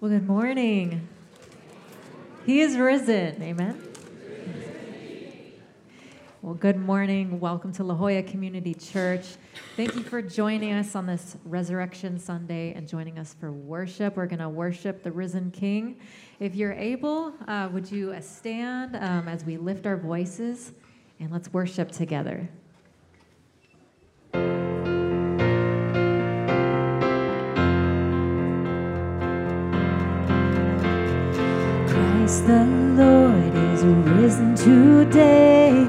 Well, good morning. He is risen. Amen. Well, good morning. Welcome to La Jolla Community Church. Thank you for joining us on this Resurrection Sunday and joining us for worship. We're going to worship the risen King. If you're able, uh, would you stand um, as we lift our voices and let's worship together. The Lord is risen today.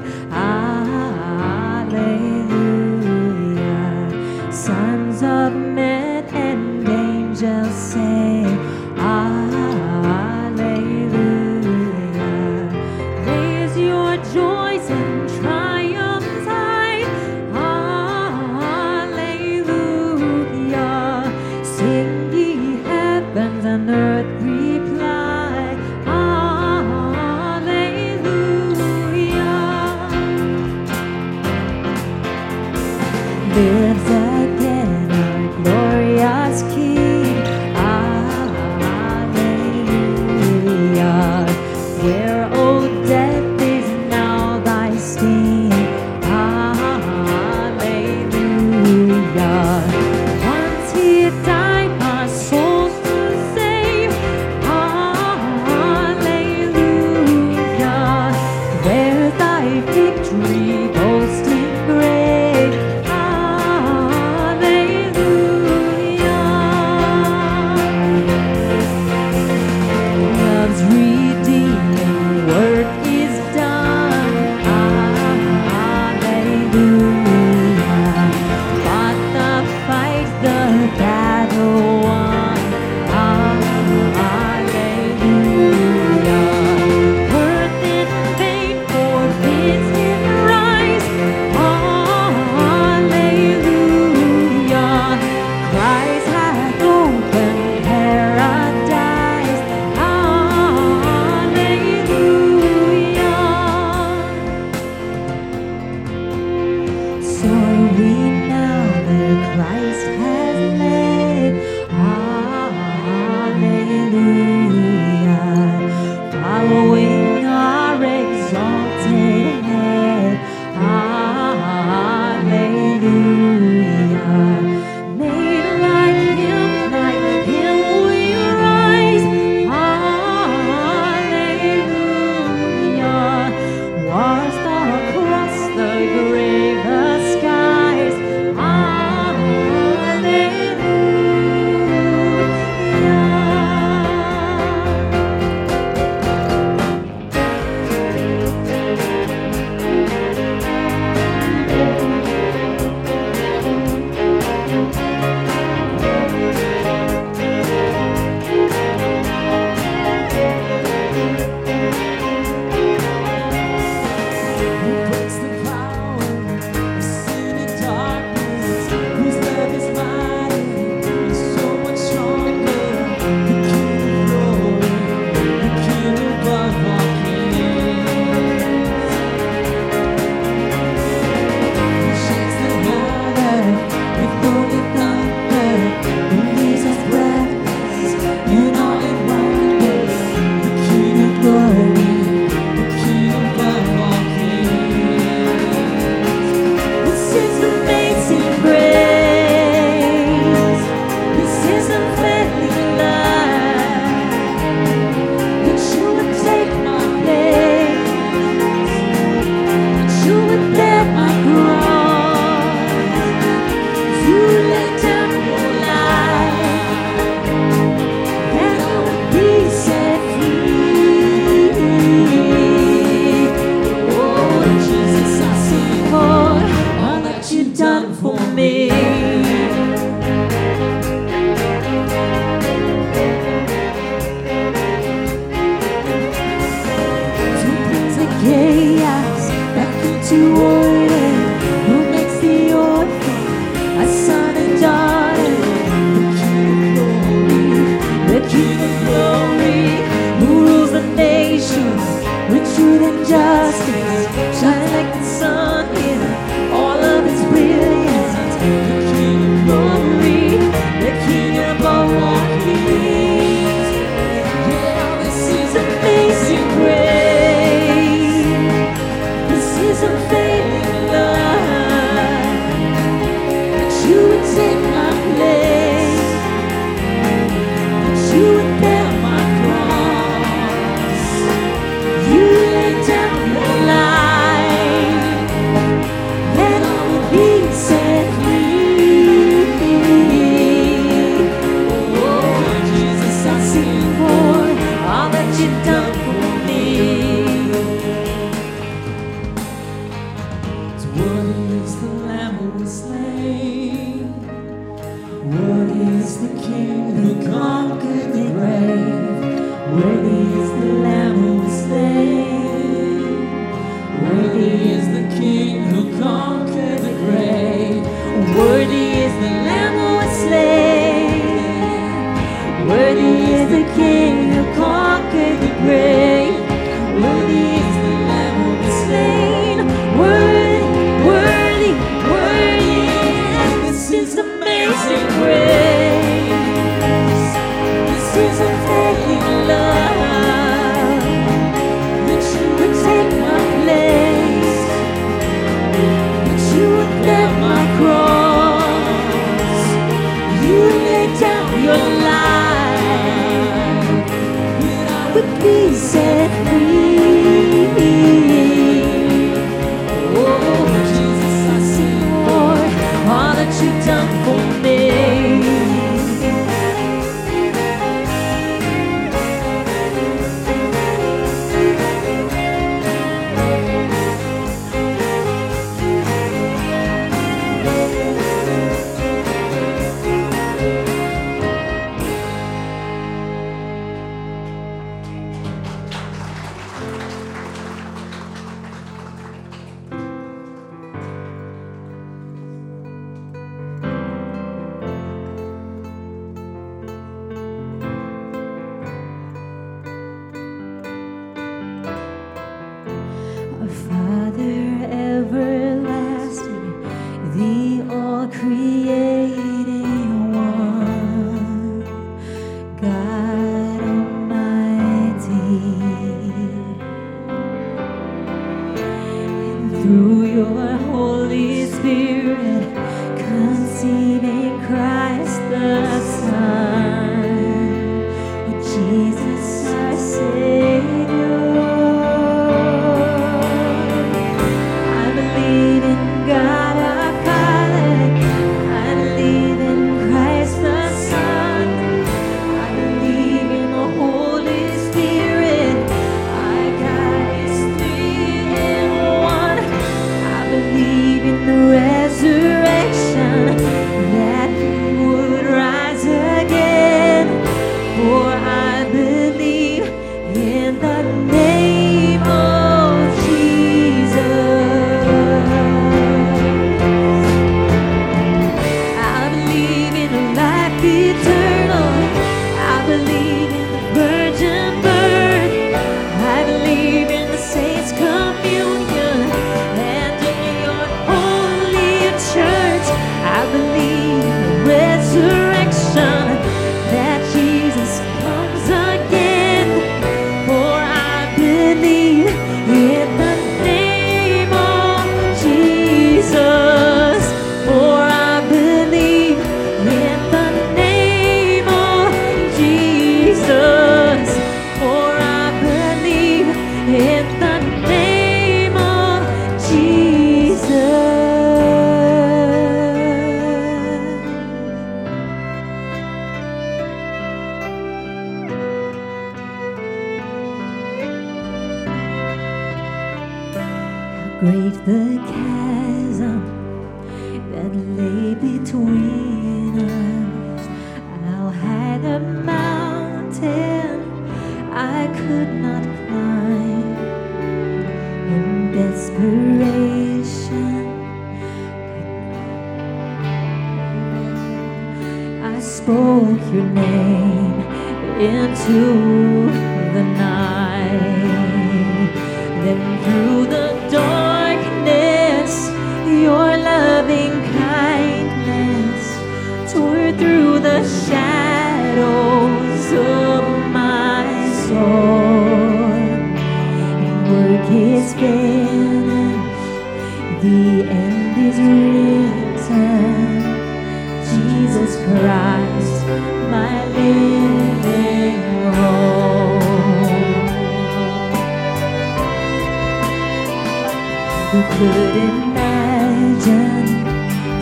could imagine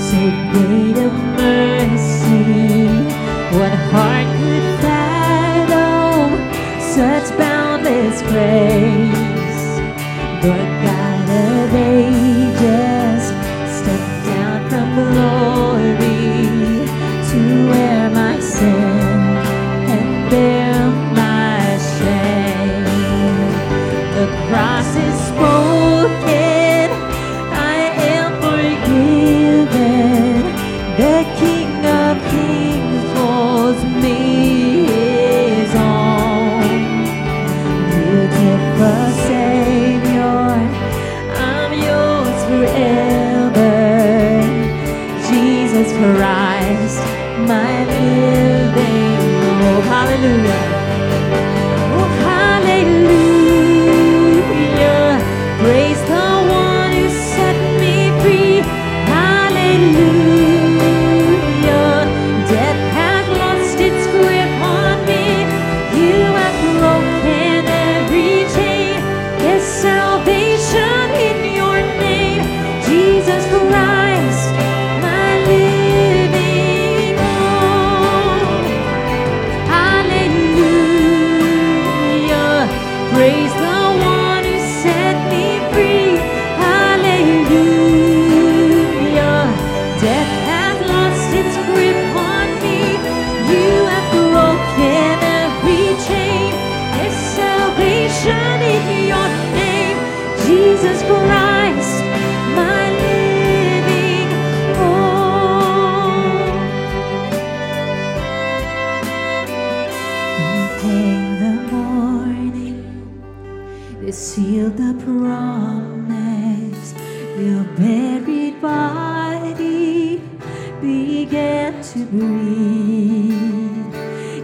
so great a mercy. What heart could fathom such boundless grace? But God. breathe,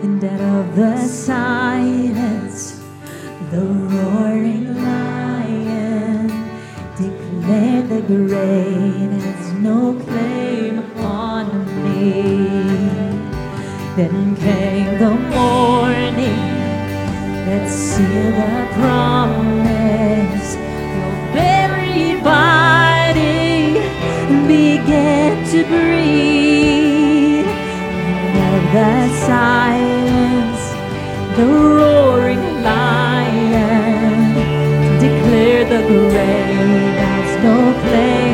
and out of the silence, the roaring lion declared the great has no claim on me. Then came the morning that sealed the promise. Your buried body began to breathe the silence, the roaring lion, declare the grave has no place.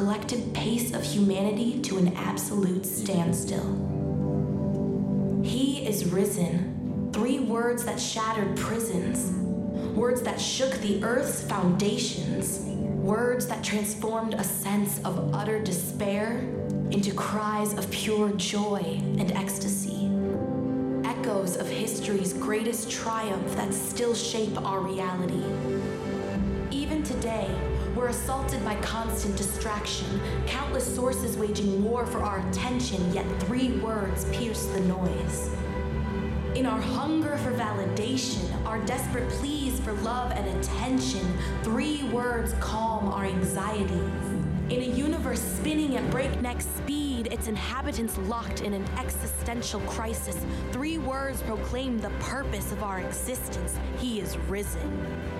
collective pace of humanity to an absolute standstill. He is risen, three words that shattered prisons, words that shook the earth's foundations, words that transformed a sense of utter despair into cries of pure joy and ecstasy echoes of history's greatest triumph that still shape our reality. Even today, we're assaulted by constant distraction, countless sources waging war for our attention, yet three words pierce the noise. In our hunger for validation, our desperate pleas for love and attention, three words calm our anxieties. In a universe spinning at breakneck speed, its inhabitants locked in an existential crisis, three words proclaim the purpose of our existence He is risen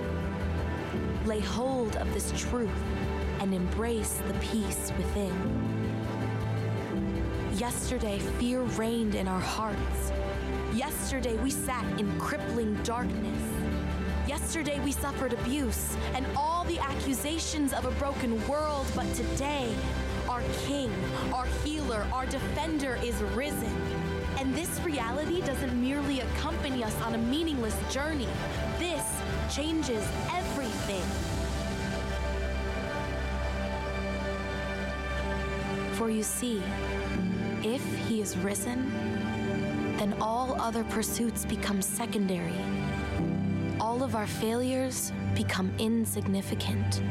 lay hold of this truth and embrace the peace within. Yesterday, fear reigned in our hearts. Yesterday, we sat in crippling darkness. Yesterday, we suffered abuse and all the accusations of a broken world, but today, our King, our healer, our defender is risen. And this reality doesn't merely accompany us on a meaningless journey, this changes everything for you see, if he is risen, then all other pursuits become secondary. All of our failures become insignificant.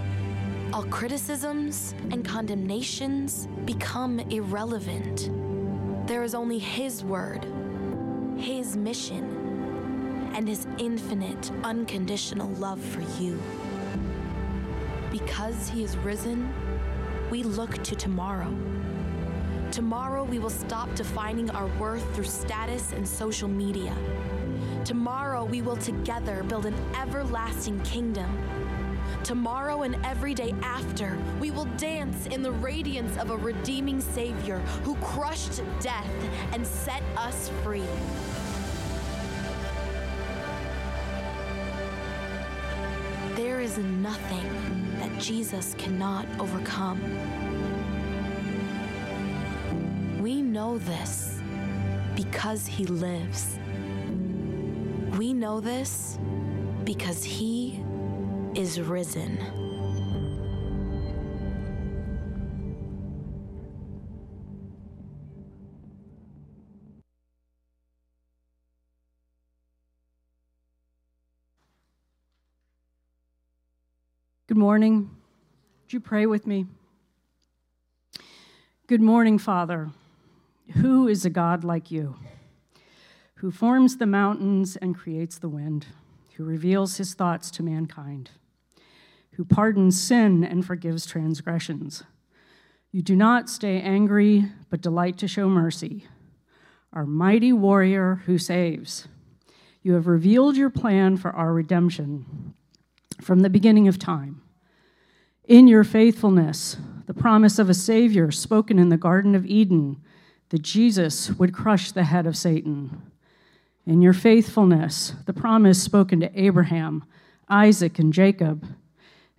All criticisms and condemnations become irrelevant. There is only His word, His mission, and His infinite, unconditional love for you. Because He is risen, we look to tomorrow. Tomorrow, we will stop defining our worth through status and social media. Tomorrow, we will together build an everlasting kingdom. Tomorrow and every day after, we will dance in the radiance of a redeeming Savior who crushed death and set us free. There is nothing that Jesus cannot overcome. We know this because he lives. We know this because he is risen. Morning. Would you pray with me? Good morning, Father. Who is a God like you? Who forms the mountains and creates the wind, who reveals his thoughts to mankind, who pardons sin and forgives transgressions. You do not stay angry, but delight to show mercy. Our mighty warrior who saves. You have revealed your plan for our redemption from the beginning of time. In your faithfulness, the promise of a Savior spoken in the Garden of Eden that Jesus would crush the head of Satan. In your faithfulness, the promise spoken to Abraham, Isaac, and Jacob.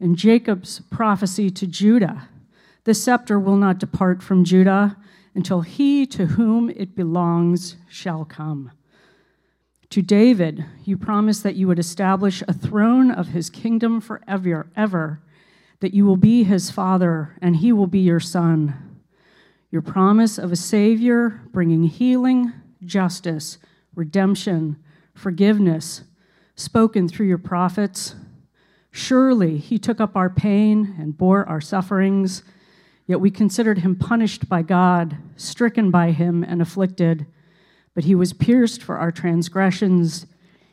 In Jacob's prophecy to Judah, the scepter will not depart from Judah until he to whom it belongs shall come. To David, you promised that you would establish a throne of his kingdom forever, ever, that you will be his father and he will be your son. Your promise of a Savior bringing healing, justice, redemption, forgiveness, spoken through your prophets. Surely he took up our pain and bore our sufferings, yet we considered him punished by God, stricken by him, and afflicted. But he was pierced for our transgressions,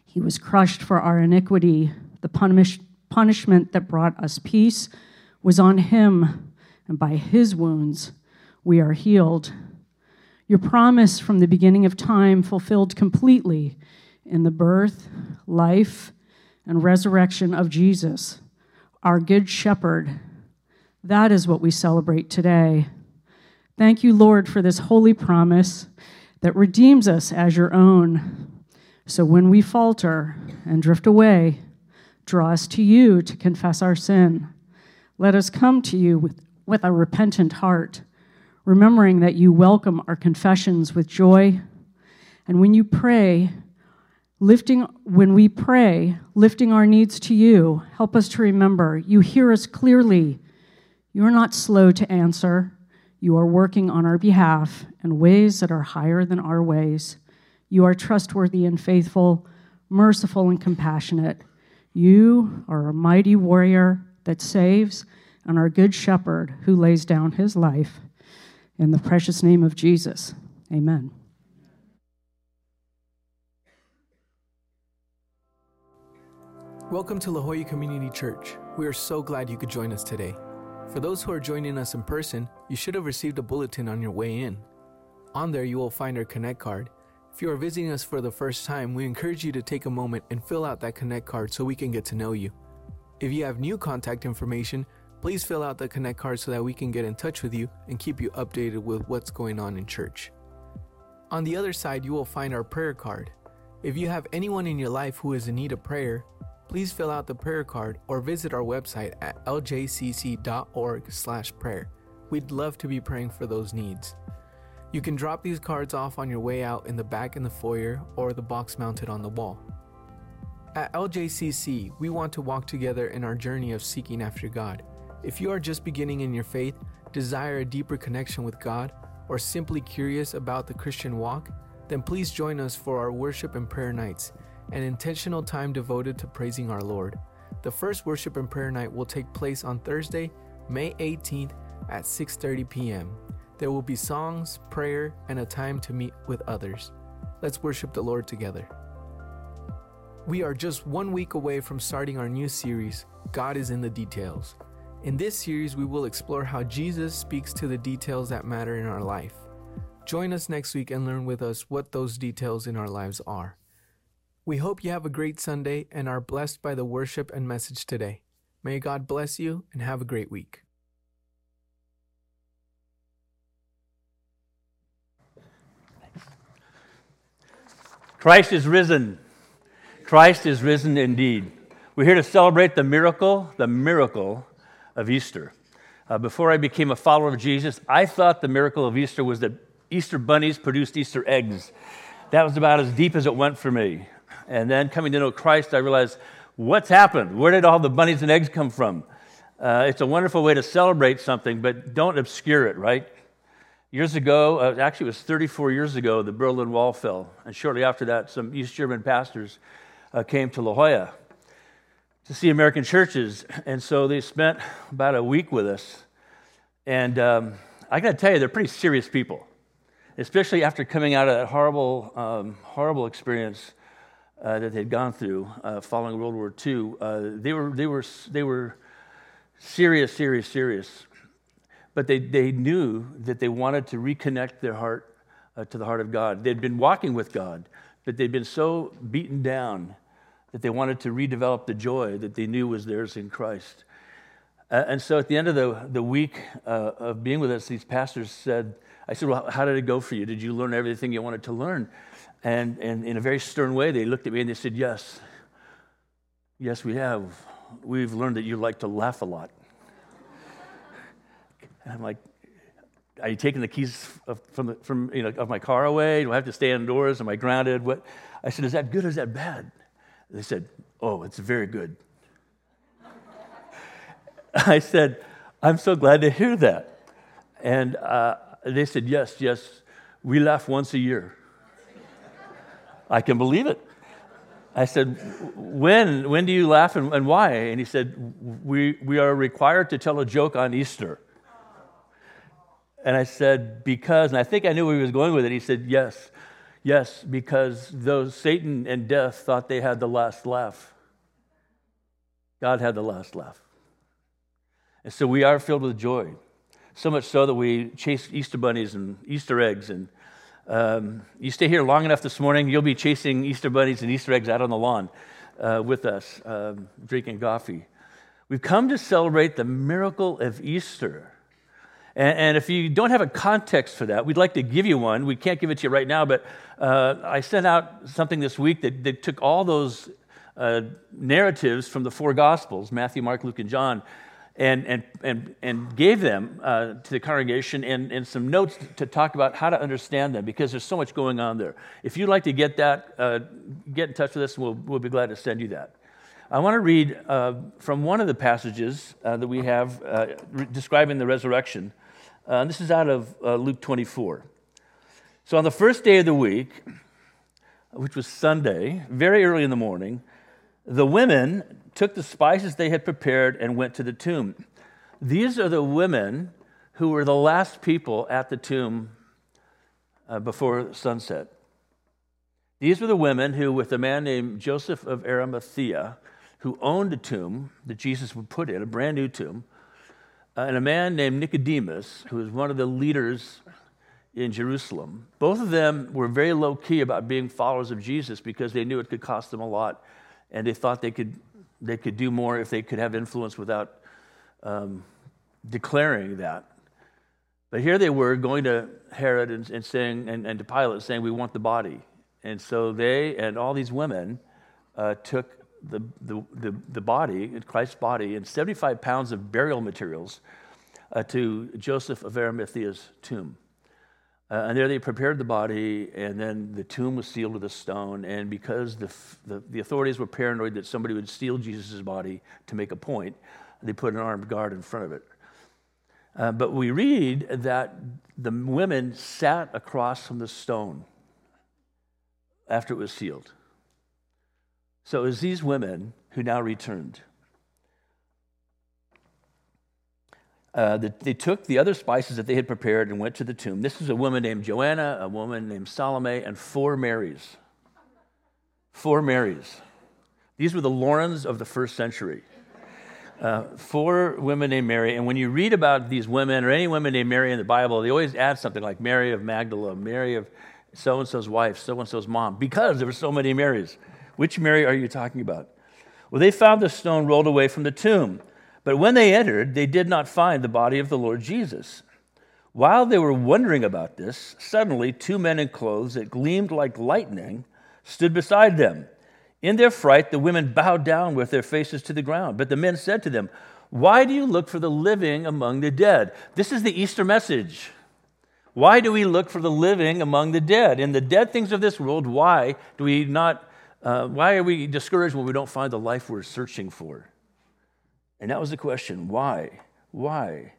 he was crushed for our iniquity. The punish- punishment that brought us peace was on him, and by his wounds we are healed. Your promise from the beginning of time fulfilled completely in the birth, life, and resurrection of Jesus, our good shepherd. That is what we celebrate today. Thank you, Lord, for this holy promise that redeems us as your own. So when we falter and drift away, draw us to you to confess our sin. Let us come to you with, with a repentant heart, remembering that you welcome our confessions with joy. And when you pray, lifting when we pray, lifting our needs to you, help us to remember you hear us clearly. You are not slow to answer. You are working on our behalf in ways that are higher than our ways. You are trustworthy and faithful, merciful and compassionate. You are a mighty warrior that saves and our good shepherd who lays down his life. In the precious name of Jesus, amen. Welcome to La Jolla Community Church. We are so glad you could join us today. For those who are joining us in person, you should have received a bulletin on your way in. On there, you will find our Connect card. If you are visiting us for the first time, we encourage you to take a moment and fill out that Connect card so we can get to know you. If you have new contact information, please fill out the Connect card so that we can get in touch with you and keep you updated with what's going on in church. On the other side, you will find our prayer card. If you have anyone in your life who is in need of prayer, please fill out the prayer card or visit our website at ljcc.org/prayer. We'd love to be praying for those needs. You can drop these cards off on your way out in the back in the foyer or the box mounted on the wall. At LJCC, we want to walk together in our journey of seeking after God. If you are just beginning in your faith, desire a deeper connection with God, or simply curious about the Christian walk, then please join us for our worship and prayer nights, an intentional time devoted to praising our Lord. The first worship and prayer night will take place on Thursday, May 18th at 6:30 p.m. There will be songs, prayer, and a time to meet with others. Let's worship the Lord together. We are just one week away from starting our new series, God is in the Details. In this series, we will explore how Jesus speaks to the details that matter in our life. Join us next week and learn with us what those details in our lives are. We hope you have a great Sunday and are blessed by the worship and message today. May God bless you and have a great week. Christ is risen. Christ is risen indeed. We're here to celebrate the miracle, the miracle of Easter. Uh, before I became a follower of Jesus, I thought the miracle of Easter was that Easter bunnies produced Easter eggs. That was about as deep as it went for me. And then coming to know Christ, I realized what's happened? Where did all the bunnies and eggs come from? Uh, it's a wonderful way to celebrate something, but don't obscure it, right? Years ago, uh, actually, it was 34 years ago, the Berlin Wall fell. And shortly after that, some East German pastors uh, came to La Jolla to see American churches. And so they spent about a week with us. And um, I got to tell you, they're pretty serious people, especially after coming out of that horrible, um, horrible experience uh, that they'd gone through uh, following World War II. They, were, they, were, they were serious, serious, serious. But they, they knew that they wanted to reconnect their heart uh, to the heart of God. They'd been walking with God, but they'd been so beaten down that they wanted to redevelop the joy that they knew was theirs in Christ. Uh, and so at the end of the, the week uh, of being with us, these pastors said, I said, Well, how did it go for you? Did you learn everything you wanted to learn? And, and in a very stern way, they looked at me and they said, Yes. Yes, we have. We've learned that you like to laugh a lot. And I'm like, Are you taking the keys from, the, from, you know, of my car away? Do I have to stay indoors? Am I grounded? What? I said, Is that good or is that bad? They said, Oh, it's very good. I said, I'm so glad to hear that. And uh, they said, Yes, yes, we laugh once a year. I can believe it. I said, When, when do you laugh and, and why? And he said, we, we are required to tell a joke on Easter. And I said, Because, and I think I knew where he was going with it. He said, Yes, Yes, because those Satan and death thought they had the last laugh. God had the last laugh. And so we are filled with joy. So much so that we chase Easter bunnies and Easter eggs. And um, you stay here long enough this morning, you'll be chasing Easter bunnies and Easter eggs out on the lawn uh, with us, um, drinking coffee. We've come to celebrate the miracle of Easter. And, and, if you don't have a context for that, we'd like to give you one. We can't give it to you right now, but uh, I sent out something this week that, that took all those uh, narratives from the four Gospels Matthew, Mark, Luke, and John and, and, and, and gave them uh, to the congregation and, and some notes to talk about how to understand them because there's so much going on there. If you'd like to get that, uh, get in touch with us, and we'll, we'll be glad to send you that. I want to read uh, from one of the passages uh, that we have uh, re- describing the resurrection. Uh, this is out of uh, Luke 24. So, on the first day of the week, which was Sunday, very early in the morning, the women took the spices they had prepared and went to the tomb. These are the women who were the last people at the tomb uh, before sunset. These were the women who, with a man named Joseph of Arimathea, who owned a tomb that Jesus would put in, a brand new tomb, and a man named Nicodemus, who was one of the leaders in Jerusalem. Both of them were very low key about being followers of Jesus because they knew it could cost them a lot, and they thought they could, they could do more if they could have influence without um, declaring that. But here they were going to Herod and, and saying, and, and, to Pilate saying, We want the body. And so they and all these women uh, took the, the, the, the body, Christ's body, and 75 pounds of burial materials uh, to Joseph of Arimathea's tomb. Uh, and there they prepared the body, and then the tomb was sealed with a stone. And because the, the, the authorities were paranoid that somebody would steal Jesus' body to make a point, they put an armed guard in front of it. Uh, but we read that the women sat across from the stone after it was sealed. So it was these women who now returned. Uh, the, they took the other spices that they had prepared and went to the tomb. This is a woman named Joanna, a woman named Salome, and four Marys. Four Marys. These were the Laurens of the first century. Uh, four women named Mary. And when you read about these women or any women named Mary in the Bible, they always add something like Mary of Magdala, Mary of so and so's wife, so and so's mom, because there were so many Marys. Which Mary are you talking about? Well, they found the stone rolled away from the tomb. But when they entered, they did not find the body of the Lord Jesus. While they were wondering about this, suddenly two men in clothes that gleamed like lightning stood beside them. In their fright, the women bowed down with their faces to the ground. But the men said to them, Why do you look for the living among the dead? This is the Easter message. Why do we look for the living among the dead? In the dead things of this world, why do we not, uh, why are we discouraged when we don't find the life we're searching for? And that was the question why? Why?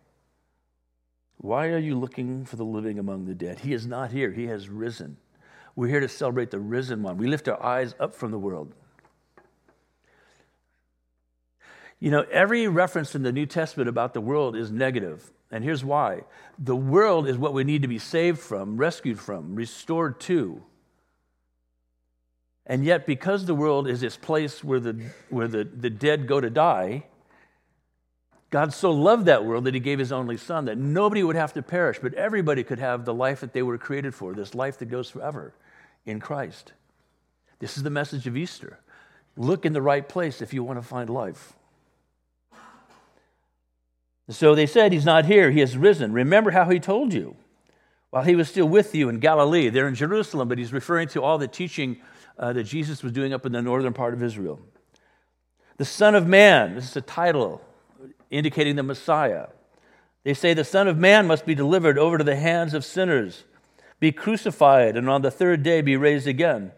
Why are you looking for the living among the dead? He is not here, he has risen. We're here to celebrate the risen one. We lift our eyes up from the world. You know, every reference in the New Testament about the world is negative. And here's why the world is what we need to be saved from, rescued from, restored to. And yet, because the world is this place where the, where the, the dead go to die, God so loved that world that he gave his only son that nobody would have to perish, but everybody could have the life that they were created for, this life that goes forever in Christ. This is the message of Easter. Look in the right place if you want to find life. So they said, He's not here, He has risen. Remember how He told you while He was still with you in Galilee. They're in Jerusalem, but He's referring to all the teaching uh, that Jesus was doing up in the northern part of Israel. The Son of Man, this is a title indicating the Messiah. They say the Son of Man must be delivered over to the hands of sinners be crucified, and on the third day be raised again.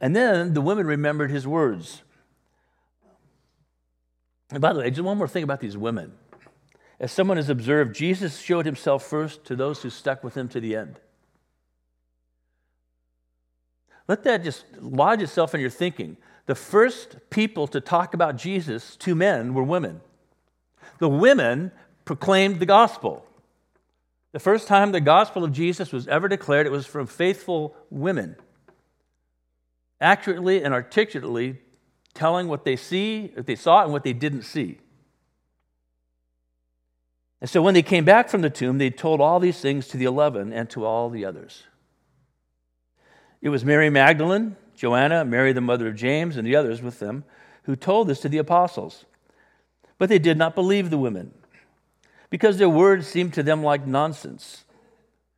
And then the women remembered his words. And by the way, just one more thing about these women. As someone has observed, Jesus showed himself first to those who stuck with him to the end. Let that just lodge itself in your thinking. The first people to talk about Jesus to men were women. The women proclaimed the gospel. The first time the gospel of Jesus was ever declared, it was from faithful women, accurately and articulately telling what they see, what they saw, and what they didn't see. And so when they came back from the tomb, they told all these things to the eleven and to all the others. It was Mary Magdalene, Joanna, Mary the mother of James, and the others with them who told this to the apostles. But they did not believe the women because their words seemed to them like nonsense.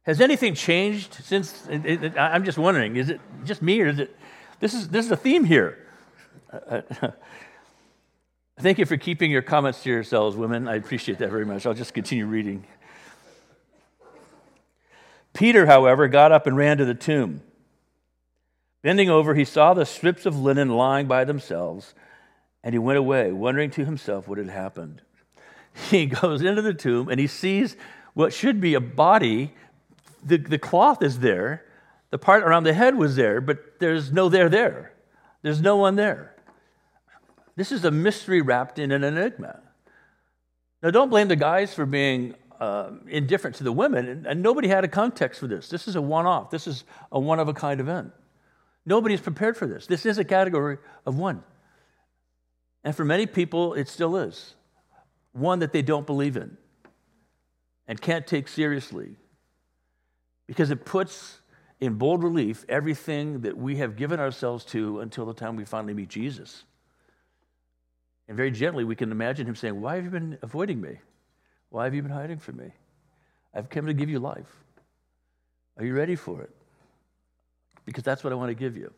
Has anything changed since? It, it, I'm just wondering, is it just me or is it? This is, this is a theme here. Thank you for keeping your comments to yourselves, women. I appreciate that very much. I'll just continue reading. Peter, however, got up and ran to the tomb. Bending over, he saw the strips of linen lying by themselves, and he went away, wondering to himself what had happened. he goes into the tomb and he sees what should be a body. The, the cloth is there, the part around the head was there, but there's no there there. There's no one there. This is a mystery wrapped in an enigma. Now, don't blame the guys for being uh, indifferent to the women, and, and nobody had a context for this. This is a one off, this is a one of a kind event. Nobody's prepared for this. This is a category of one. And for many people, it still is one that they don't believe in and can't take seriously because it puts in bold relief everything that we have given ourselves to until the time we finally meet Jesus. And very gently, we can imagine him saying, Why have you been avoiding me? Why have you been hiding from me? I've come to give you life. Are you ready for it? because that's what I want to give you.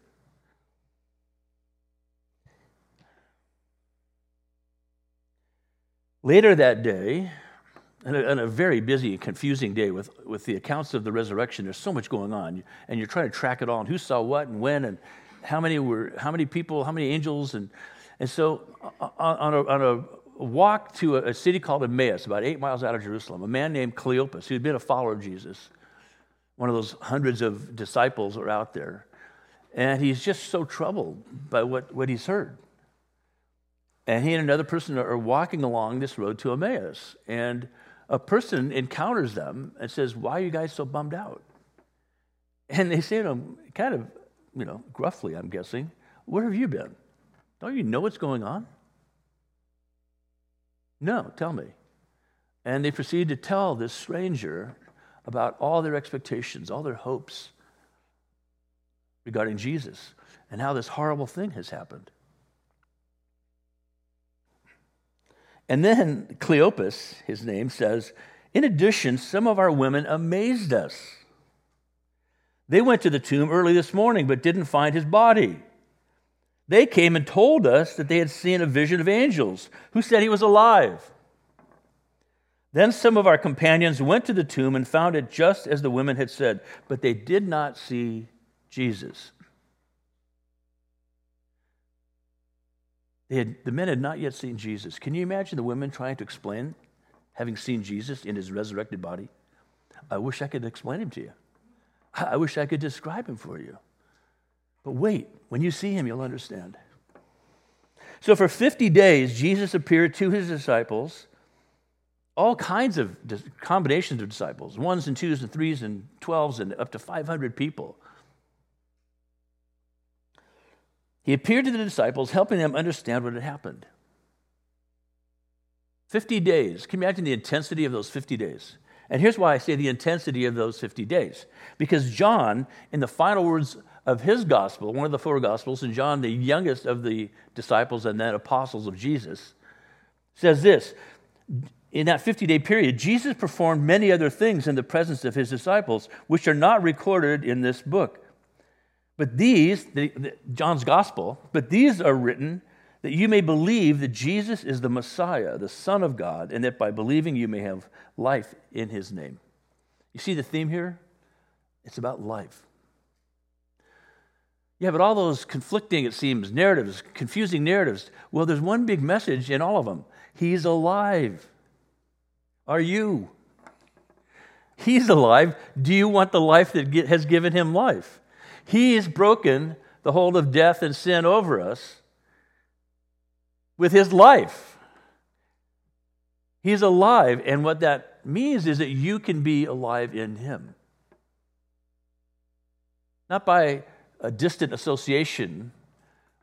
Later that day, and a, and a, very busy and confusing day with, with the accounts of the resurrection, there's so much going on, and you're trying to track it all, and who saw what and when, and how many were, how many people, how many angels, and and so uh, on, a, on a walk to a, a city called Emmaus, about eight miles out of Jerusalem, a man named Cleopas, who'd been a follower of Jesus, one of those hundreds of disciples are out there, and he's just so troubled by what, what he's heard. And he and another person are walking along this road to Emmaus, and a person encounters them and says, Why are you guys so bummed out? And they say to him, kind of, you know, gruffly, I'm guessing, Where have you been? Don't you know what's going on? No, tell me. And they proceed to tell this stranger about all their expectations, all their hopes regarding Jesus, and how this horrible thing has happened. And then Cleopas, his name, says, In addition, some of our women amazed us. They went to the tomb early this morning but didn't find his body. They came and told us that they had seen a vision of angels who said he was alive. Then some of our companions went to the tomb and found it just as the women had said, but they did not see Jesus. Had, the men had not yet seen Jesus. Can you imagine the women trying to explain having seen Jesus in his resurrected body? I wish I could explain him to you. I wish I could describe him for you. But wait, when you see him, you'll understand. So for 50 days, Jesus appeared to his disciples, all kinds of combinations of disciples ones and twos and threes and twelves and up to 500 people. He appeared to the disciples, helping them understand what had happened. 50 days. Can you imagine the intensity of those 50 days? And here's why I say the intensity of those 50 days. Because John, in the final words of his gospel, one of the four gospels, and John, the youngest of the disciples and then apostles of Jesus, says this In that 50 day period, Jesus performed many other things in the presence of his disciples, which are not recorded in this book. But these, the, the, John's gospel, but these are written that you may believe that Jesus is the Messiah, the Son of God, and that by believing you may have life in his name. You see the theme here? It's about life. Yeah, but all those conflicting, it seems, narratives, confusing narratives. Well, there's one big message in all of them He's alive. Are you? He's alive. Do you want the life that has given him life? He has broken the hold of death and sin over us with his life. He's alive, and what that means is that you can be alive in him. Not by a distant association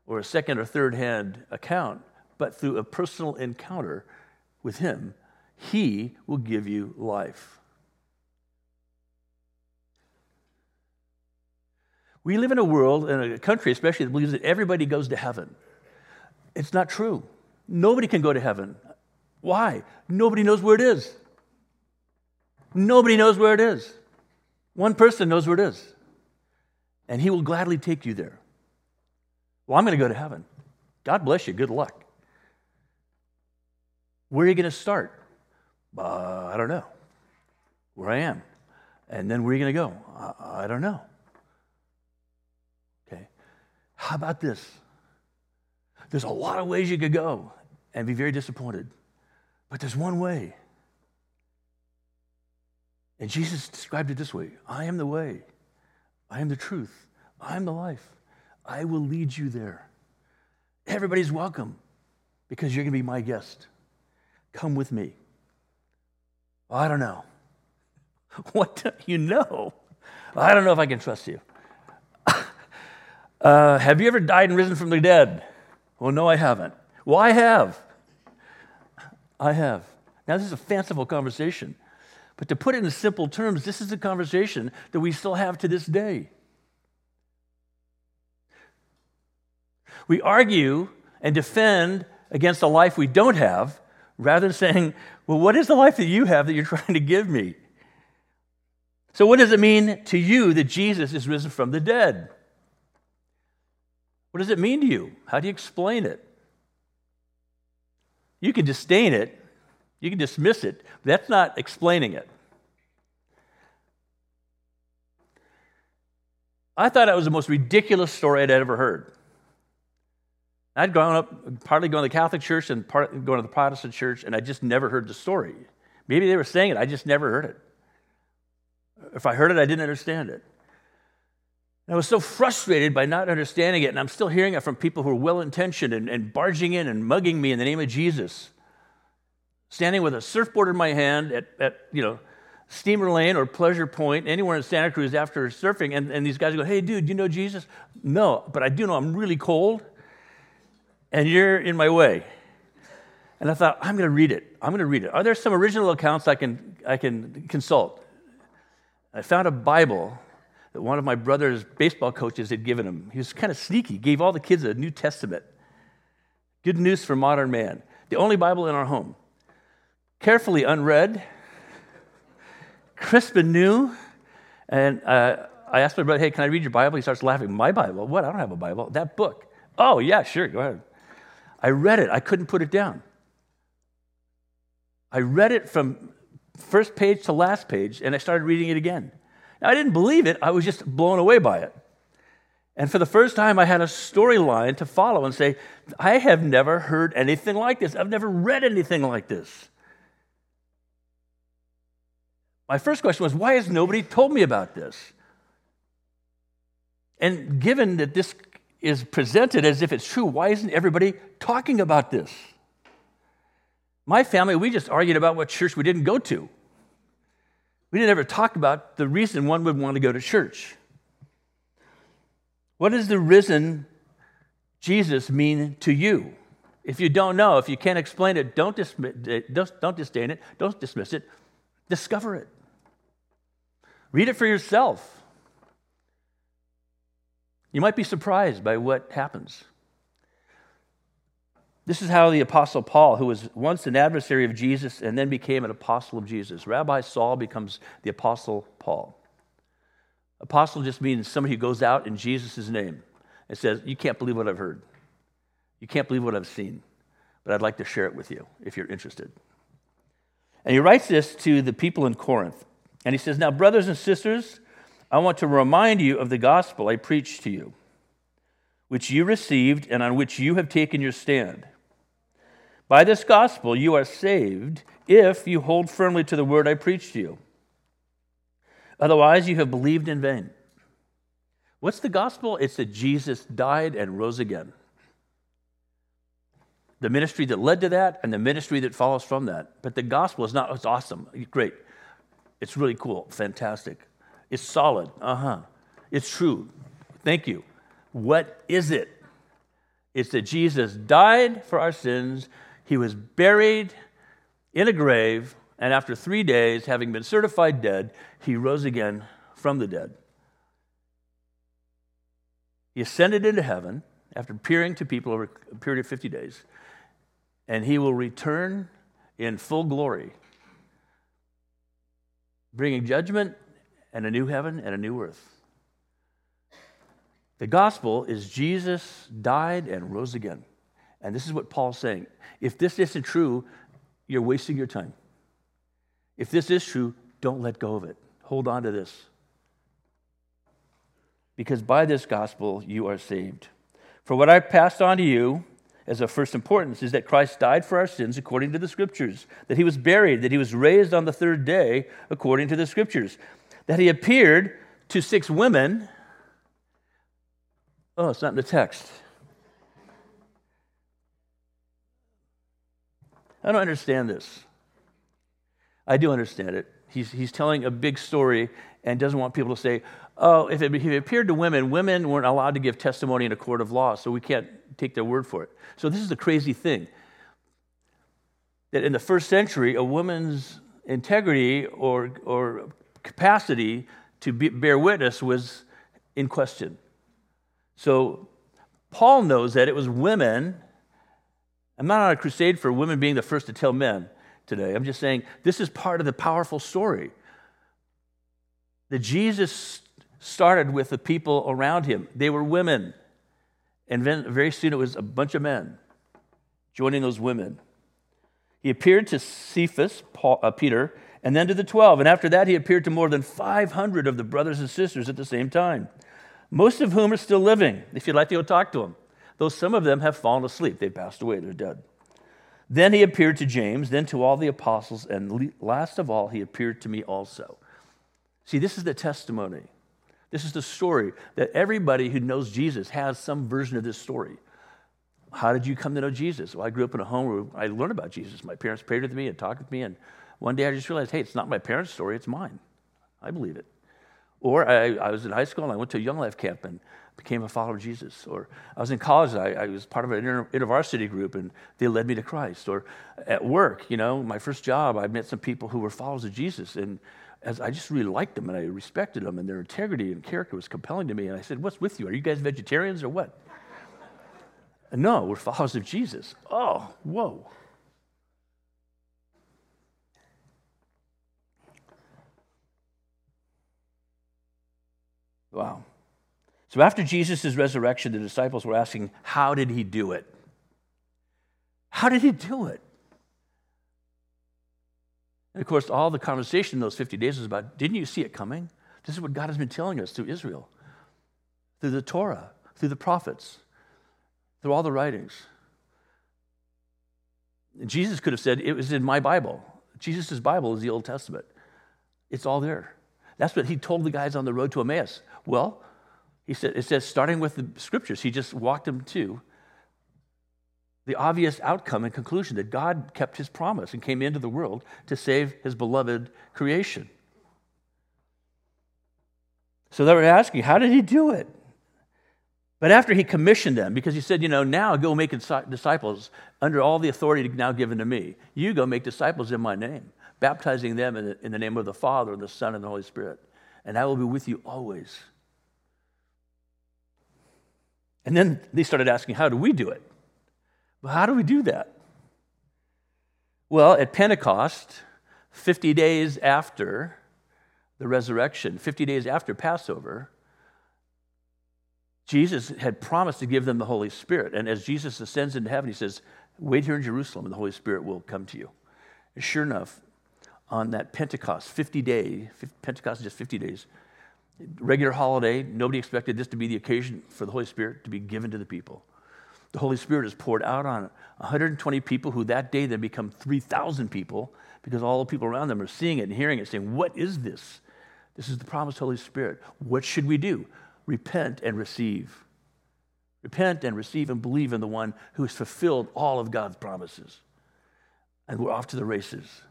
or a second or third hand account, but through a personal encounter with him. He will give you life. We live in a world, in a country especially, that believes that everybody goes to heaven. It's not true. Nobody can go to heaven. Why? Nobody knows where it is. Nobody knows where it is. One person knows where it is, and he will gladly take you there. Well, I'm going to go to heaven. God bless you. Good luck. Where are you going to start? Uh, I don't know. Where I am. And then where are you going to go? I, I don't know. Okay. How about this? There's a lot of ways you could go and be very disappointed, but there's one way. And Jesus described it this way I am the way, I am the truth, I am the life. I will lead you there. Everybody's welcome because you're going to be my guest. Come with me. I don't know. What do you know? I don't know if I can trust you. Uh, have you ever died and risen from the dead? Well, no, I haven't. Well, I have. I have. Now, this is a fanciful conversation, but to put it in simple terms, this is a conversation that we still have to this day. We argue and defend against a life we don't have rather than saying, Well, what is the life that you have that you're trying to give me? So, what does it mean to you that Jesus is risen from the dead? What does it mean to you? How do you explain it? You can disdain it, You can dismiss it. That's not explaining it. I thought it was the most ridiculous story I'd ever heard. I'd grown up partly going to the Catholic Church and part, going to the Protestant Church, and I just never heard the story. Maybe they were saying it, I just never heard it. If I heard it, I didn't understand it. And I was so frustrated by not understanding it, and I'm still hearing it from people who are well intentioned and, and barging in and mugging me in the name of Jesus. Standing with a surfboard in my hand at, at you know, Steamer Lane or Pleasure Point, anywhere in Santa Cruz after surfing, and, and these guys go, Hey, dude, you know Jesus? No, but I do know I'm really cold and you're in my way. And I thought, I'm going to read it. I'm going to read it. Are there some original accounts I can, I can consult? I found a Bible that one of my brother's baseball coaches had given him. He was kind of sneaky, gave all the kids a New Testament. Good news for modern man. The only Bible in our home. Carefully unread, crisp and new. And uh, I asked my brother, hey, can I read your Bible? He starts laughing. My Bible? What? I don't have a Bible. That book. Oh, yeah, sure, go ahead. I read it, I couldn't put it down. I read it from first page to last page, and I started reading it again. Now, I didn't believe it, I was just blown away by it. And for the first time, I had a storyline to follow and say, I have never heard anything like this. I've never read anything like this. My first question was, why has nobody told me about this? And given that this is presented as if it's true. Why isn't everybody talking about this? My family, we just argued about what church we didn't go to. We didn't ever talk about the reason one would want to go to church. What does the risen Jesus mean to you? If you don't know, if you can't explain it, don't, don't disdain it, don't dismiss it, discover it. Read it for yourself. You might be surprised by what happens. This is how the Apostle Paul, who was once an adversary of Jesus and then became an apostle of Jesus, Rabbi Saul becomes the Apostle Paul. Apostle just means somebody who goes out in Jesus' name and says, You can't believe what I've heard. You can't believe what I've seen, but I'd like to share it with you if you're interested. And he writes this to the people in Corinth. And he says, Now, brothers and sisters, I want to remind you of the gospel I preached to you, which you received and on which you have taken your stand. By this gospel you are saved if you hold firmly to the word I preached to you. Otherwise, you have believed in vain. What's the gospel? It's that Jesus died and rose again. The ministry that led to that and the ministry that follows from that. But the gospel is not, it's awesome, great. It's really cool, fantastic. It's solid. Uh huh. It's true. Thank you. What is it? It's that Jesus died for our sins, he was buried in a grave, and after three days, having been certified dead, he rose again from the dead. He ascended into heaven after appearing to people over a period of 50 days, and he will return in full glory, bringing judgment and a new heaven and a new earth. The gospel is Jesus died and rose again. And this is what Paul's saying. If this isn't true, you're wasting your time. If this is true, don't let go of it. Hold on to this. Because by this gospel, you are saved. For what I passed on to you as of first importance is that Christ died for our sins according to the Scriptures, that he was buried, that he was raised on the third day according to the Scriptures, that he appeared to six women. Oh, it's not in the text. I don't understand this. I do understand it. He's, he's telling a big story and doesn't want people to say, oh, if it, if it appeared to women, women weren't allowed to give testimony in a court of law, so we can't take their word for it. So this is the crazy thing that in the first century, a woman's integrity or, or capacity to be, bear witness was in question. So Paul knows that it was women. I'm not on a crusade for women being the first to tell men today. I'm just saying this is part of the powerful story. That Jesus started with the people around him. They were women. And then very soon it was a bunch of men joining those women. He appeared to Cephas, Paul, uh, Peter, and then to the 12. And after that, he appeared to more than 500 of the brothers and sisters at the same time, most of whom are still living, if you'd like to go talk to them, though some of them have fallen asleep. They passed away, they're dead. Then he appeared to James, then to all the apostles, and last of all, he appeared to me also. See, this is the testimony. This is the story that everybody who knows Jesus has some version of this story. How did you come to know Jesus? Well, I grew up in a home where I learned about Jesus. My parents prayed with me and talked with me, and one day I just realized, hey, it's not my parents' story, it's mine. I believe it. Or I, I was in high school and I went to a Young Life camp and became a follower of Jesus. Or I was in college, I, I was part of an inter, intervarsity group and they led me to Christ. Or at work, you know, my first job, I met some people who were followers of Jesus. And as I just really liked them and I respected them and their integrity and character was compelling to me. And I said, What's with you? Are you guys vegetarians or what? No, we're followers of Jesus. Oh, whoa. Wow. So after Jesus' resurrection, the disciples were asking, How did he do it? How did he do it? And of course, all the conversation in those 50 days was about, Didn't you see it coming? This is what God has been telling us through Israel, through the Torah, through the prophets, through all the writings. Jesus could have said, It was in my Bible. Jesus' Bible is the Old Testament. It's all there. That's what he told the guys on the road to Emmaus. Well, he said, it says, starting with the scriptures, he just walked them to the obvious outcome and conclusion that God kept his promise and came into the world to save his beloved creation. So they were asking, how did he do it? But after he commissioned them, because he said, you know, now go make disciples under all the authority now given to me. You go make disciples in my name, baptizing them in the, name of the Father, and the Son, and the Holy Spirit. And I will be with you always and then they started asking, how do we do it? Well, how do we do that? Well, at Pentecost, 50 days after the resurrection, 50 days after Passover, Jesus had promised to give them the Holy Spirit. And as Jesus ascends into heaven, he says, Wait here in Jerusalem, and the Holy Spirit will come to you. And sure enough, on that Pentecost, 50 day, Pentecost is just 50 days, regular holiday. Nobody expected this to be the occasion for the Holy Spirit to be given to the people. The Holy Spirit is poured out on 120 people who that day then become 3,000 people because all the people around them are seeing it and hearing it, saying, What is this? This is the promised Holy Spirit. What should we do? Repent and receive. Repent and receive and believe in the one who has fulfilled all of God's promises. And we're off to the races.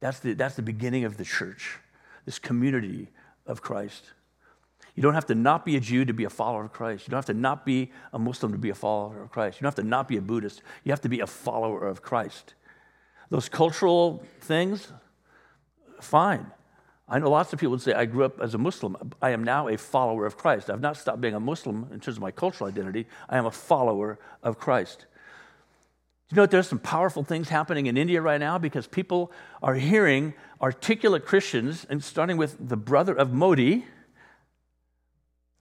That's the, that's the beginning of the church, this community of Christ. You don't have to not be a Jew to be a follower of Christ. You don't have to not be a Muslim to be a follower of Christ. You don't have to not be a Buddhist. You have to be a follower of Christ. Those cultural things, fine. I know lots of people would say, I grew up as a Muslim. I am now a follower of Christ. I've not stopped being a Muslim in terms of my cultural identity. I am a follower of Christ. You know that there's some powerful things happening in India right now because people are hearing articulate Christians, and starting with the brother of Modi,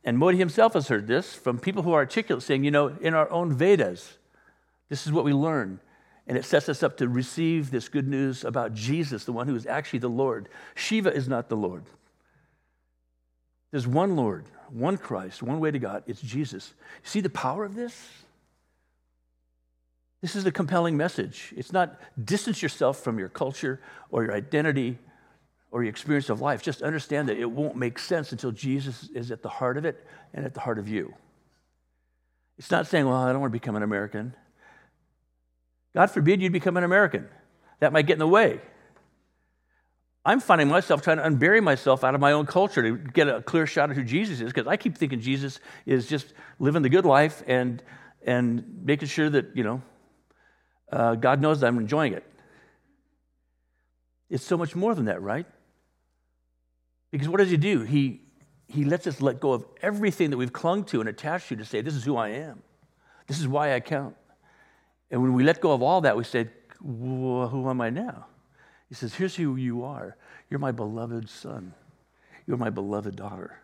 and Modi himself has heard this from people who are articulate, saying, you know, in our own Vedas, this is what we learn. And it sets us up to receive this good news about Jesus, the one who is actually the Lord. Shiva is not the Lord. There's one Lord, one Christ, one way to God. It's Jesus. See the power of this? This is a compelling message. It's not distance yourself from your culture or your identity or your experience of life. Just understand that it won't make sense until Jesus is at the heart of it and at the heart of you. It's not saying, well, I don't want to become an American. God forbid you'd become an American. That might get in the way. I'm finding myself trying to unbury myself out of my own culture to get a clear shot of who Jesus is because I keep thinking Jesus is just living the good life and, and making sure that, you know, uh, God knows I'm enjoying it. It's so much more than that, right? Because what does He do? He, he lets us let go of everything that we've clung to and attached to to say, This is who I am. This is why I count. And when we let go of all that, we say, well, Who am I now? He says, Here's who you are. You're my beloved son. You're my beloved daughter.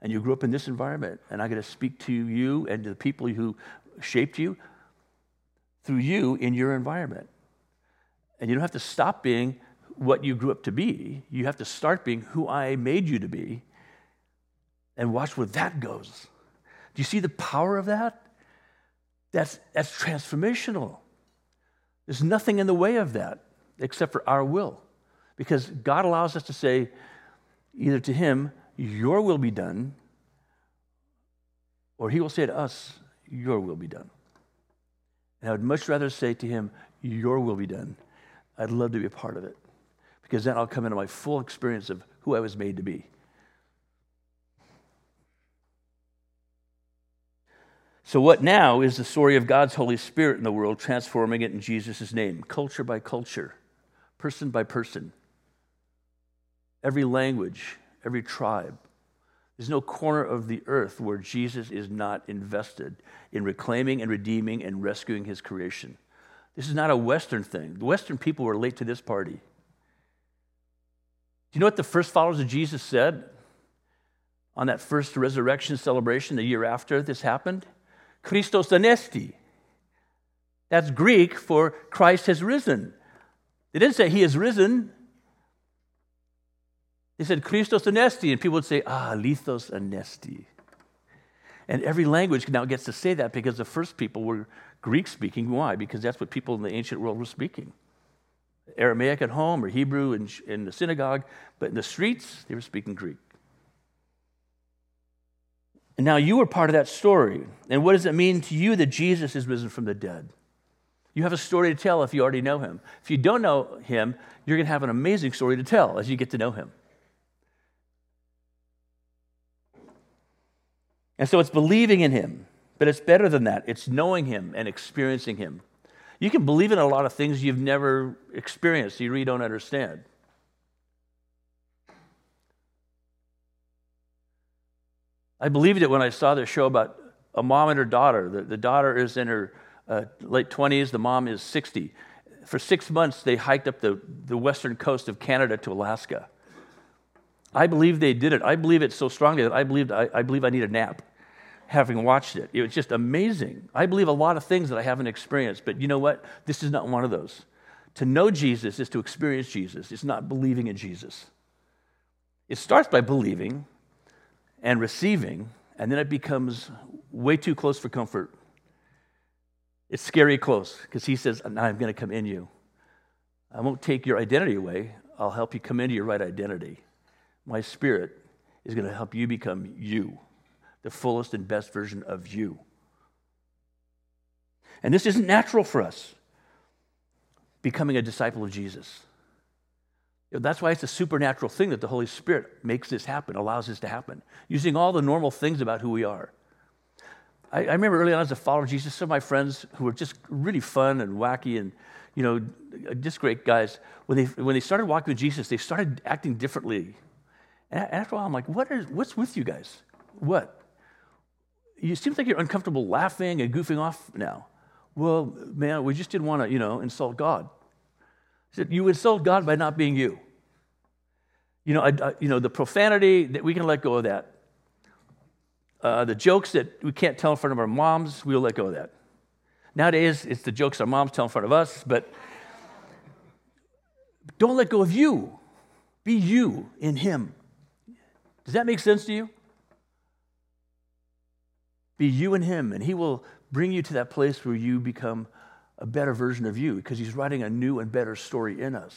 And you grew up in this environment, and I got to speak to you and to the people who shaped you through you in your environment. And you don't have to stop being what you grew up to be. You have to start being who I made you to be and watch where that goes. Do you see the power of that? That's, that's transformational. There's nothing in the way of that except for our will. Because God allows us to say either to Him, Your will be done, or He will say to us, Your will be done. And I would much rather say to Him, Your will be done. I'd love to be a part of it because then I'll come into my full experience of who I was made to be. So, what now is the story of God's Holy Spirit in the world, transforming it in Jesus' name, culture by culture, person by person, every language, every tribe. There's no corner of the earth where Jesus is not invested in reclaiming and redeeming and rescuing his creation. This is not a Western thing. The Western people were late to this party. Do you know what the first followers of Jesus said on that first resurrection celebration the year after this happened? Christos anesti. That's Greek for Christ has risen. They didn't say he has risen. They said Christos anesti, and people would say, ah, lithos anesti. And every language now gets to say that because the first people were Greek speaking. Why? Because that's what people in the ancient world were speaking. Aramaic at home or Hebrew in, in the synagogue, but in the streets, they were speaking Greek. And now you are part of that story. And what does it mean to you that Jesus is risen from the dead? You have a story to tell if you already know him. If you don't know him, you're going to have an amazing story to tell as you get to know him. And so it's believing in him, but it's better than that. It's knowing him and experiencing him. You can believe in a lot of things you've never experienced, you really don't understand. I believed it when I saw the show about a mom and her daughter. The, the daughter is in her uh, late 20s, the mom is 60. For six months, they hiked up the, the western coast of Canada to Alaska. I believe they did it. I believe it so strongly that I, believed, I, I believe I need a nap having watched it. It was just amazing. I believe a lot of things that I haven't experienced, but you know what? This is not one of those. To know Jesus is to experience Jesus, it's not believing in Jesus. It starts by believing and receiving, and then it becomes way too close for comfort. It's scary close because he says, I'm going to come in you. I won't take your identity away, I'll help you come into your right identity. My spirit is going to help you become you the fullest and best version of you. And this isn't natural for us, becoming a disciple of Jesus. That's why it's a supernatural thing that the Holy Spirit makes this happen, allows this to happen, using all the normal things about who we are. I, I, remember early on as a follower of Jesus, some of my friends who were just really fun and wacky and, you know, just great guys, when they, when they started walking with Jesus, they started acting differently. And after a while, I'm like, what is, what's with you guys? What? it seems like you're uncomfortable laughing and goofing off now. Well, man, we just didn't want to, you know, insult God. He said, you insult God by not being you. You know, I, I, you know, the profanity that we can let go of that. Uh, the jokes that we can't tell in front of our moms, we'll let go of that. Nowadays, it's the jokes our moms tell in front of us, but don't let go of you. Be you in Him. Does that make sense to you? Be you and Him, and He will bring you to that place where you become a better version of you because He's writing a new and better story in us.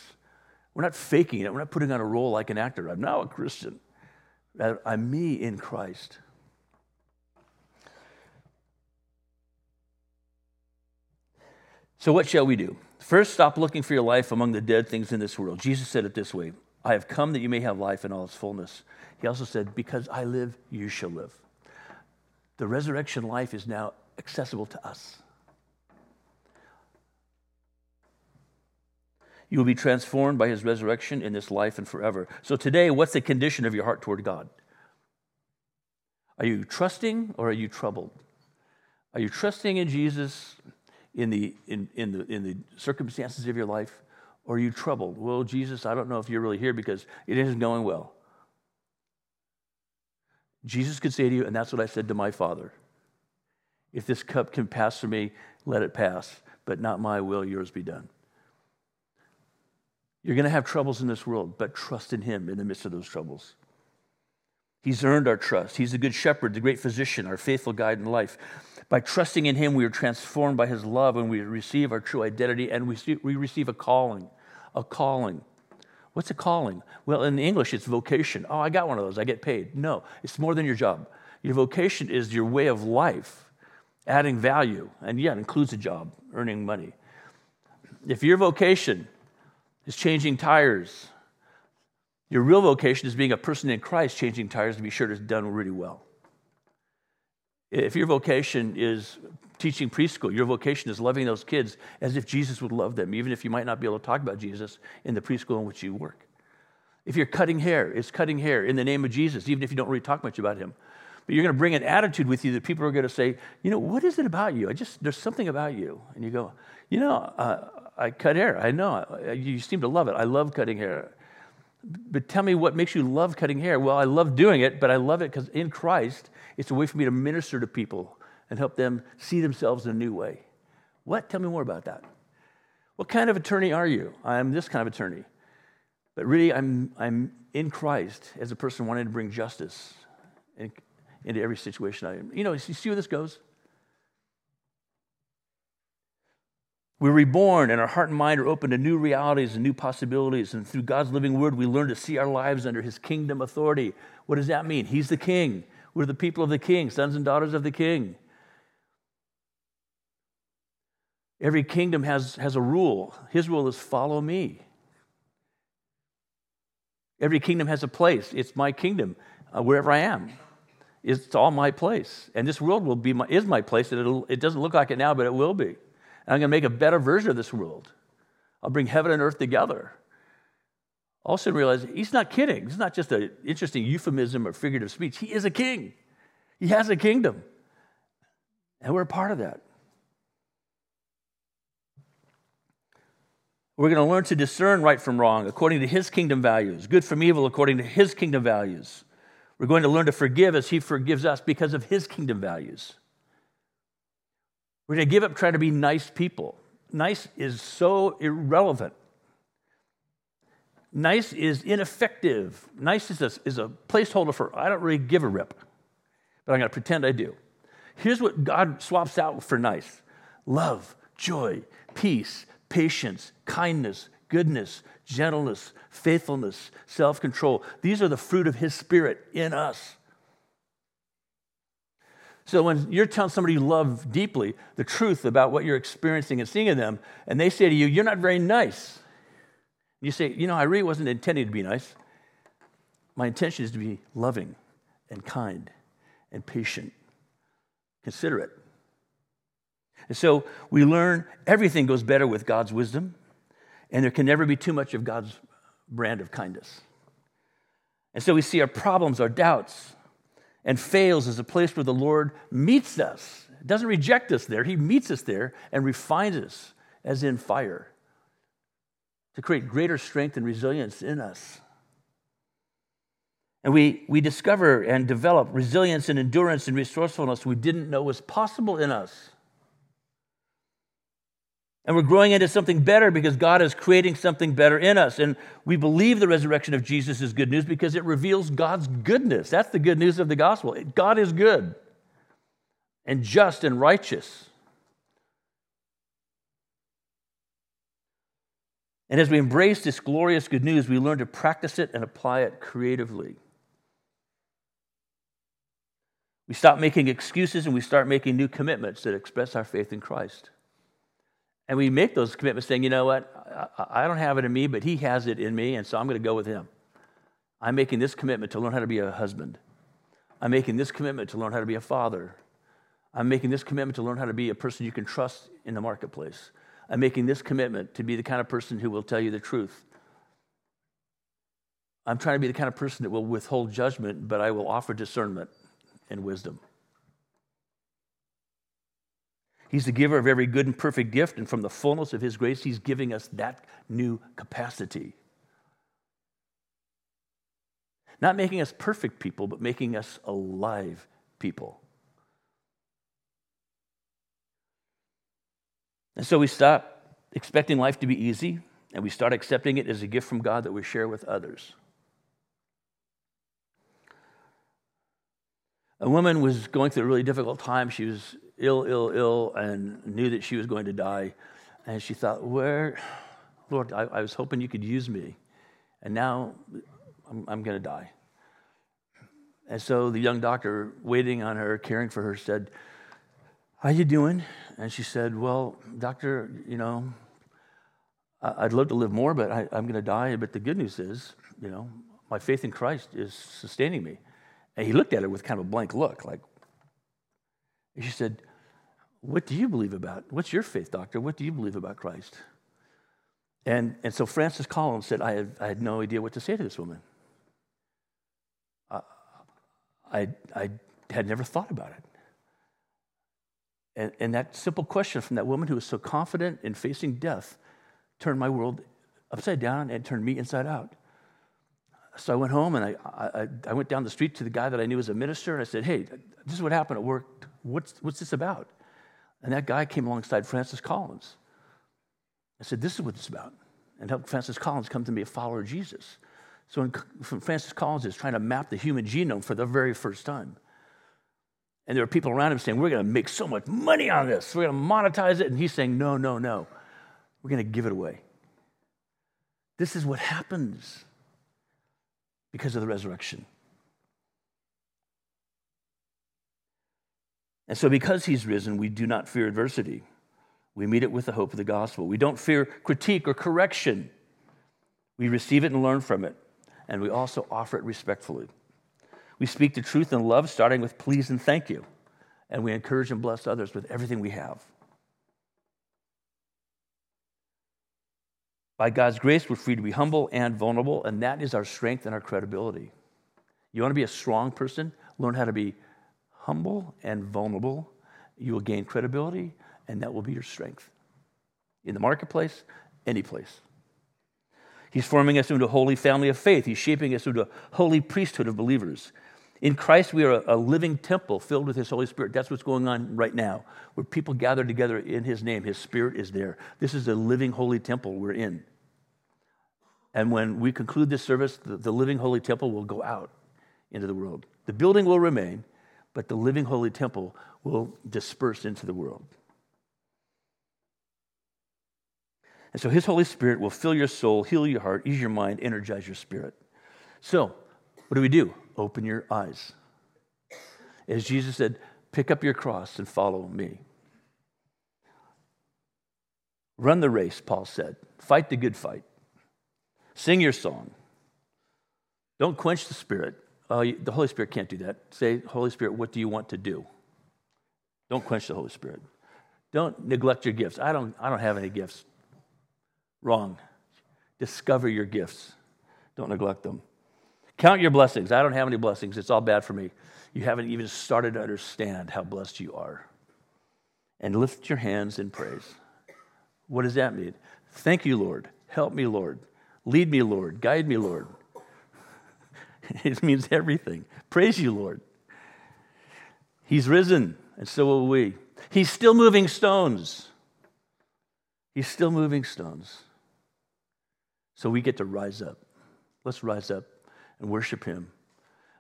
We're not faking it, we're not putting on a role like an actor. I'm now a Christian. I'm me in Christ. So, what shall we do? First, stop looking for your life among the dead things in this world. Jesus said it this way I have come that you may have life in all its fullness. He also said, Because I live, you shall live the resurrection life is now accessible to us. You will be transformed by his resurrection in this life and forever. So, today, what's the condition of your heart toward God? Are you trusting or are you troubled? Are you trusting in Jesus in the, in, in, the, in the circumstances of your life? Or are you troubled? Well, Jesus, I don't know if you're really here because it isn't going well. Jesus could say to you, and that's what I said to my Father if this cup can pass from me, let it pass, but not my will, yours be done. You're going to have troubles in this world, but trust in Him in the midst of those troubles. He's earned our trust. He's the good shepherd, the great physician, our faithful guide in life. By trusting in Him, we are transformed by His love and we receive our true identity and we, see, we receive a calling. A calling. What's a calling? Well, in English, it's vocation. Oh, I got one of those. I get paid. No, it's more than your job. Your vocation is your way of life, adding value. And yeah, it includes a job, earning money. If your vocation is changing tires, your real vocation is being a person in Christ, changing tires to be sure it's done really well. If your vocation is teaching preschool, your vocation is loving those kids as if Jesus would love them, even if you might not be able to talk about Jesus in the preschool in which you work. If you're cutting hair, it's cutting hair in the name of Jesus, even if you don't really talk much about him. But you're going to bring an attitude with you that people are going to say, you know, what is it about you? I just, there's something about you. And you go, you know, uh, I cut hair. I know. You seem to love it. I love cutting hair. But tell me what makes you love cutting hair. Well, I love doing it, but I love it because in Christ, it's a way for me to minister to people and help them see themselves in a new way. What? Tell me more about that. What kind of attorney are you? I'm this kind of attorney. But really, I'm, I'm in Christ as a person wanting to bring justice in, into every situation I am. You know, you see where this goes? We're reborn, and our heart and mind are open to new realities and new possibilities. And through God's living word, we learn to see our lives under his kingdom authority. What does that mean? He's the king. We're the people of the king, sons and daughters of the king. Every kingdom has, has a rule. His rule is follow me. Every kingdom has a place. It's my kingdom, uh, wherever I am. It's all my place. And this world will be my, is my place. And it doesn't look like it now, but it will be. And I'm going to make a better version of this world. I'll bring heaven and earth together. Also realize he's not kidding. It's not just an interesting euphemism or figurative speech. He is a king. He has a kingdom. And we're a part of that. We're going to learn to discern right from wrong according to his kingdom values, good from evil according to his kingdom values. We're going to learn to forgive as he forgives us because of his kingdom values. We're going to give up trying to be nice people. Nice is so irrelevant. Nice is ineffective. Nice is a, is a placeholder for I don't really give a rip, but I'm going to pretend I do. Here's what God swaps out for nice love, joy, peace, patience, kindness, goodness, gentleness, faithfulness, self control. These are the fruit of His Spirit in us. So when you're telling somebody you love deeply the truth about what you're experiencing and seeing in them, and they say to you, You're not very nice. You say, You know, I really wasn't intending to be nice. My intention is to be loving and kind and patient, considerate. And so we learn everything goes better with God's wisdom, and there can never be too much of God's brand of kindness. And so we see our problems, our doubts, and fails as a place where the Lord meets us. Doesn't reject us there, He meets us there and refines us as in fire to create greater strength and resilience in us. And we, we discover and develop resilience and endurance and resourcefulness we didn't know was possible in us. And we're growing into something better because God is creating something better in us. And we believe the resurrection of Jesus is good news because it reveals God's goodness. That's the good news of the gospel. God is good and just and righteous. And as we embrace this glorious good news, we learn to practice it and apply it creatively. We stop making excuses and we start making new commitments that express our faith in Christ. And we make those commitments saying, you know what, I, don't have it in me, but he has it in me, and so I'm going to go with him. I'm making this commitment to learn how to be a husband. I'm making this commitment to learn how to be a father. I'm making this commitment to learn how to be a person you can trust in the marketplace. I'm making this commitment to be the kind of person who will tell you the truth. I'm trying to be the kind of person that will withhold judgment, but I will offer discernment and wisdom. He's the giver of every good and perfect gift, and from the fullness of His grace, He's giving us that new capacity. Not making us perfect people, but making us alive people. And so we stop expecting life to be easy and we start accepting it as a gift from God that we share with others. A woman was going through a really difficult time. She was ill, ill, ill, and knew that she was going to die. And she thought, Where, Lord, I, I was hoping you could use me. And now I'm, I'm going to die. And so the young doctor waiting on her, caring for her, said, How you doing? And she said, Well, doctor, you know, I'd love to live more, but I, am going to die. But the good news is, you know, my faith in Christ is sustaining me. And he looked at her with kind of a blank look, like, she said, What do you believe about? What's your faith, doctor? What do you believe about Christ? And, and so Francis Collins said, I had, I had no idea what to say to this woman. I, I, I had never thought about it. And, and that simple question from that woman who was so confident in facing death turned my world upside down and turned me inside out. So I went home and I, I, I, went down the street to the guy that I knew was a minister and I said, Hey, this is what happened at work. What's, what's this about? And that guy came alongside Francis Collins. I said, This is what it's about. And helped Francis Collins come to be a follower of Jesus. So when Francis Collins is trying to map the human genome for the very first time. And there are people around him saying, We're going to make so much money on this. We're going to monetize it. And he's saying, No, no, no. We're going to give it away. This is what happens because of the resurrection. And so, because he's risen, we do not fear adversity. We meet it with the hope of the gospel. We don't fear critique or correction. We receive it and learn from it, and we also offer it respectfully. We speak the truth in love, starting with please and thank you, and we encourage and bless others with everything we have. By God's grace, we're free to be humble and vulnerable, and that is our strength and our credibility. You want to be a strong person? Learn how to be humble and vulnerable. You will gain credibility, and that will be your strength. In the marketplace, any place. He's forming us into a holy family of faith. He's shaping us into a holy priesthood of believers. In Christ, we are a, living temple filled with His Holy Spirit. That's what's going on right now, where people gather together in His name. His Spirit is there. This is a living, holy temple we're in. And when we conclude this service, the, the living holy temple will go out into the world. The building will remain, but the living holy temple will disperse into the world. And so his Holy Spirit will fill your soul, heal your heart, ease your mind, energize your spirit. So, what do we do? Open your eyes. As Jesus said, pick up your cross and follow me. Run the race, Paul said. Fight the good fight. Sing your song. Don't quench the Spirit. Uh, the Holy Spirit can't do that. Say, Holy Spirit, what do you want to do? Don't quench the Holy Spirit. Don't neglect your gifts. I don't, I don't have any gifts. Wrong. Discover your gifts. Don't neglect them. Count your blessings. I don't have any blessings. It's all bad for me. You haven't even started to understand how blessed you are. And lift your hands in praise. What does that mean? Thank you, Lord. Help me, Lord. Lead me, Lord. Guide me, Lord. it means everything. Praise you, Lord. He's risen, and so will we. He's still moving stones. He's still moving stones. So we get to rise up. Let's rise up and worship Him.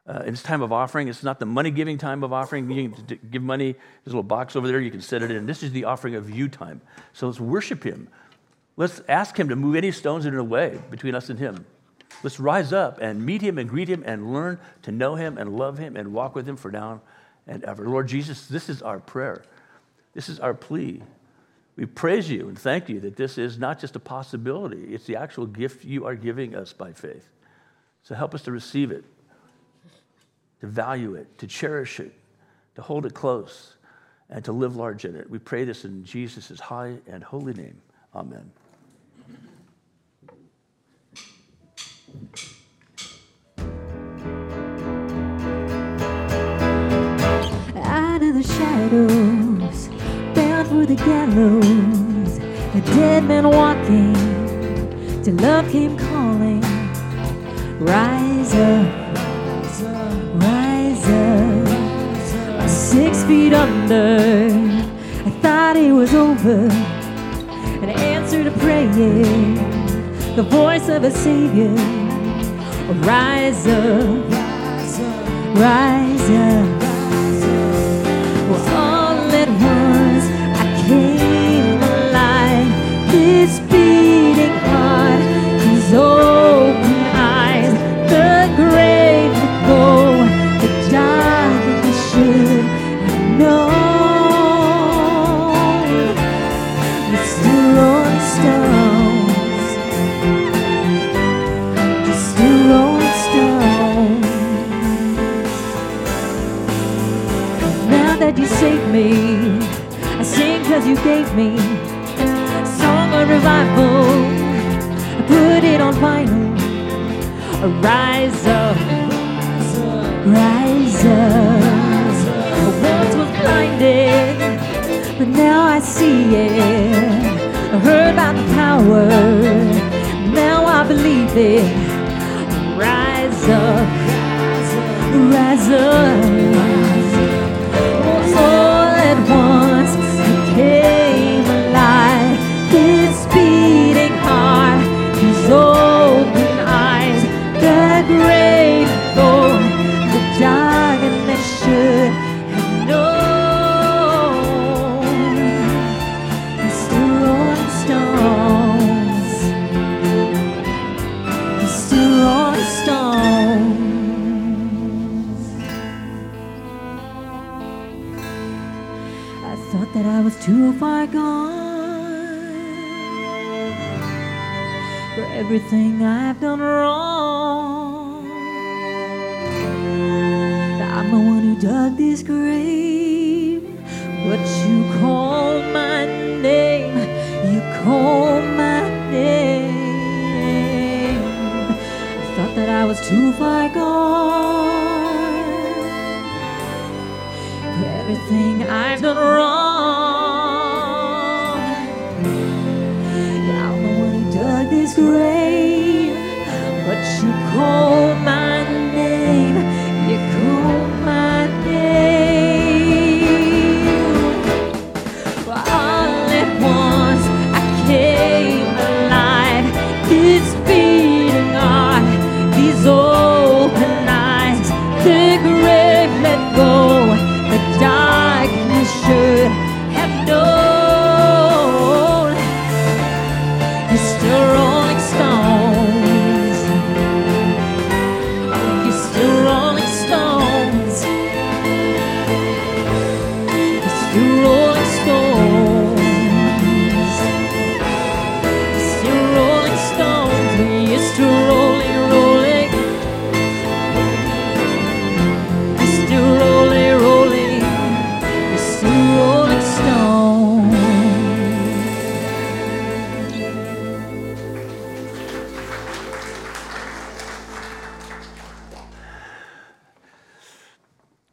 Uh, in this time of offering, it's not the money giving time of offering. You can give money, there's a little box over there, you can set it in. This is the offering of you time. So let's worship Him. Let's ask Him to move any stones in a way between us and Him. Let's rise up and meet Him and greet Him and learn to know Him and love Him and walk with Him for now and ever. Lord Jesus, this is our prayer. This is our plea. We praise you and thank you that this is not just a possibility, it's the actual gift you are giving us by faith. So help us to receive it, to value it, to cherish it, to hold it close, and to live large in it. We pray this in Jesus' high and holy name. Amen. Out of the shadows, bound for the gallows, a dead man walking, till love came calling. Rise up, rise up, six feet under. I thought it was over, an answer to praying the voice of a Savior. Rise up, rise up. Well, all at once I came alive. This beating heart, these open you saved me, I sing cause you gave me a song of revival. I put it on vinyl. Rise up, rise up. Once was blinded, but now I see it. I heard about the power, now I believe it. Rise up, rise up.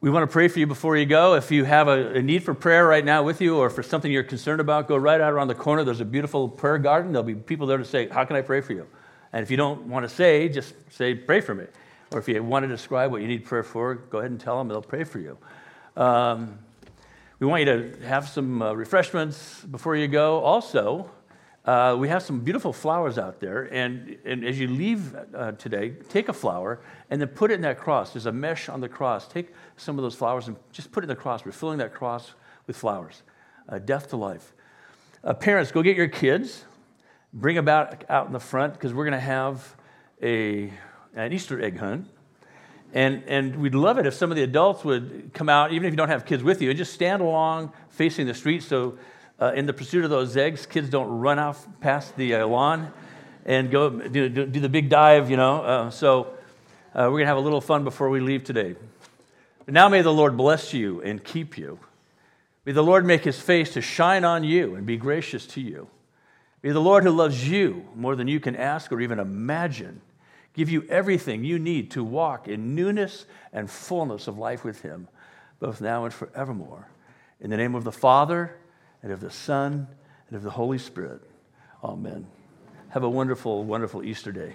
We want to pray for you before you go. If you have a, a need for prayer right now with you or for something you're concerned about, go right out around the corner. There's a beautiful prayer garden. There'll be people there to say, How can I pray for you? And if you don't want to say, just say, Pray for me. Or if you want to describe what you need prayer for, go ahead and tell them. They'll pray for you. Um, we want you to have some uh, refreshments before you go. Also, uh, we have some beautiful flowers out there. And, and as you leave uh, today, take a flower and then put it in that cross. There's a mesh on the cross. Take some of those flowers and just put it in the cross. We're filling that cross with flowers. Uh, death to life. Uh, parents, go get your kids. Bring them out, out in the front because we're going to have a, an Easter egg hunt. And, and we'd love it if some of the adults would come out, even if you don't have kids with you, and just stand along facing the street so uh, in the pursuit of those eggs, kids don't run off past the uh, lawn and go do, do, do the big dive, you know. Uh, so uh, we're going to have a little fun before we leave today. Now may the Lord bless you and keep you. May the Lord make his face to shine on you and be gracious to you. May the Lord who loves you more than you can ask or even imagine give you everything you need to walk in newness and fullness of life with him, both now and forevermore. In the name of the Father, and of the Son, and of the Holy Spirit. Amen. Have a wonderful, wonderful Easter day.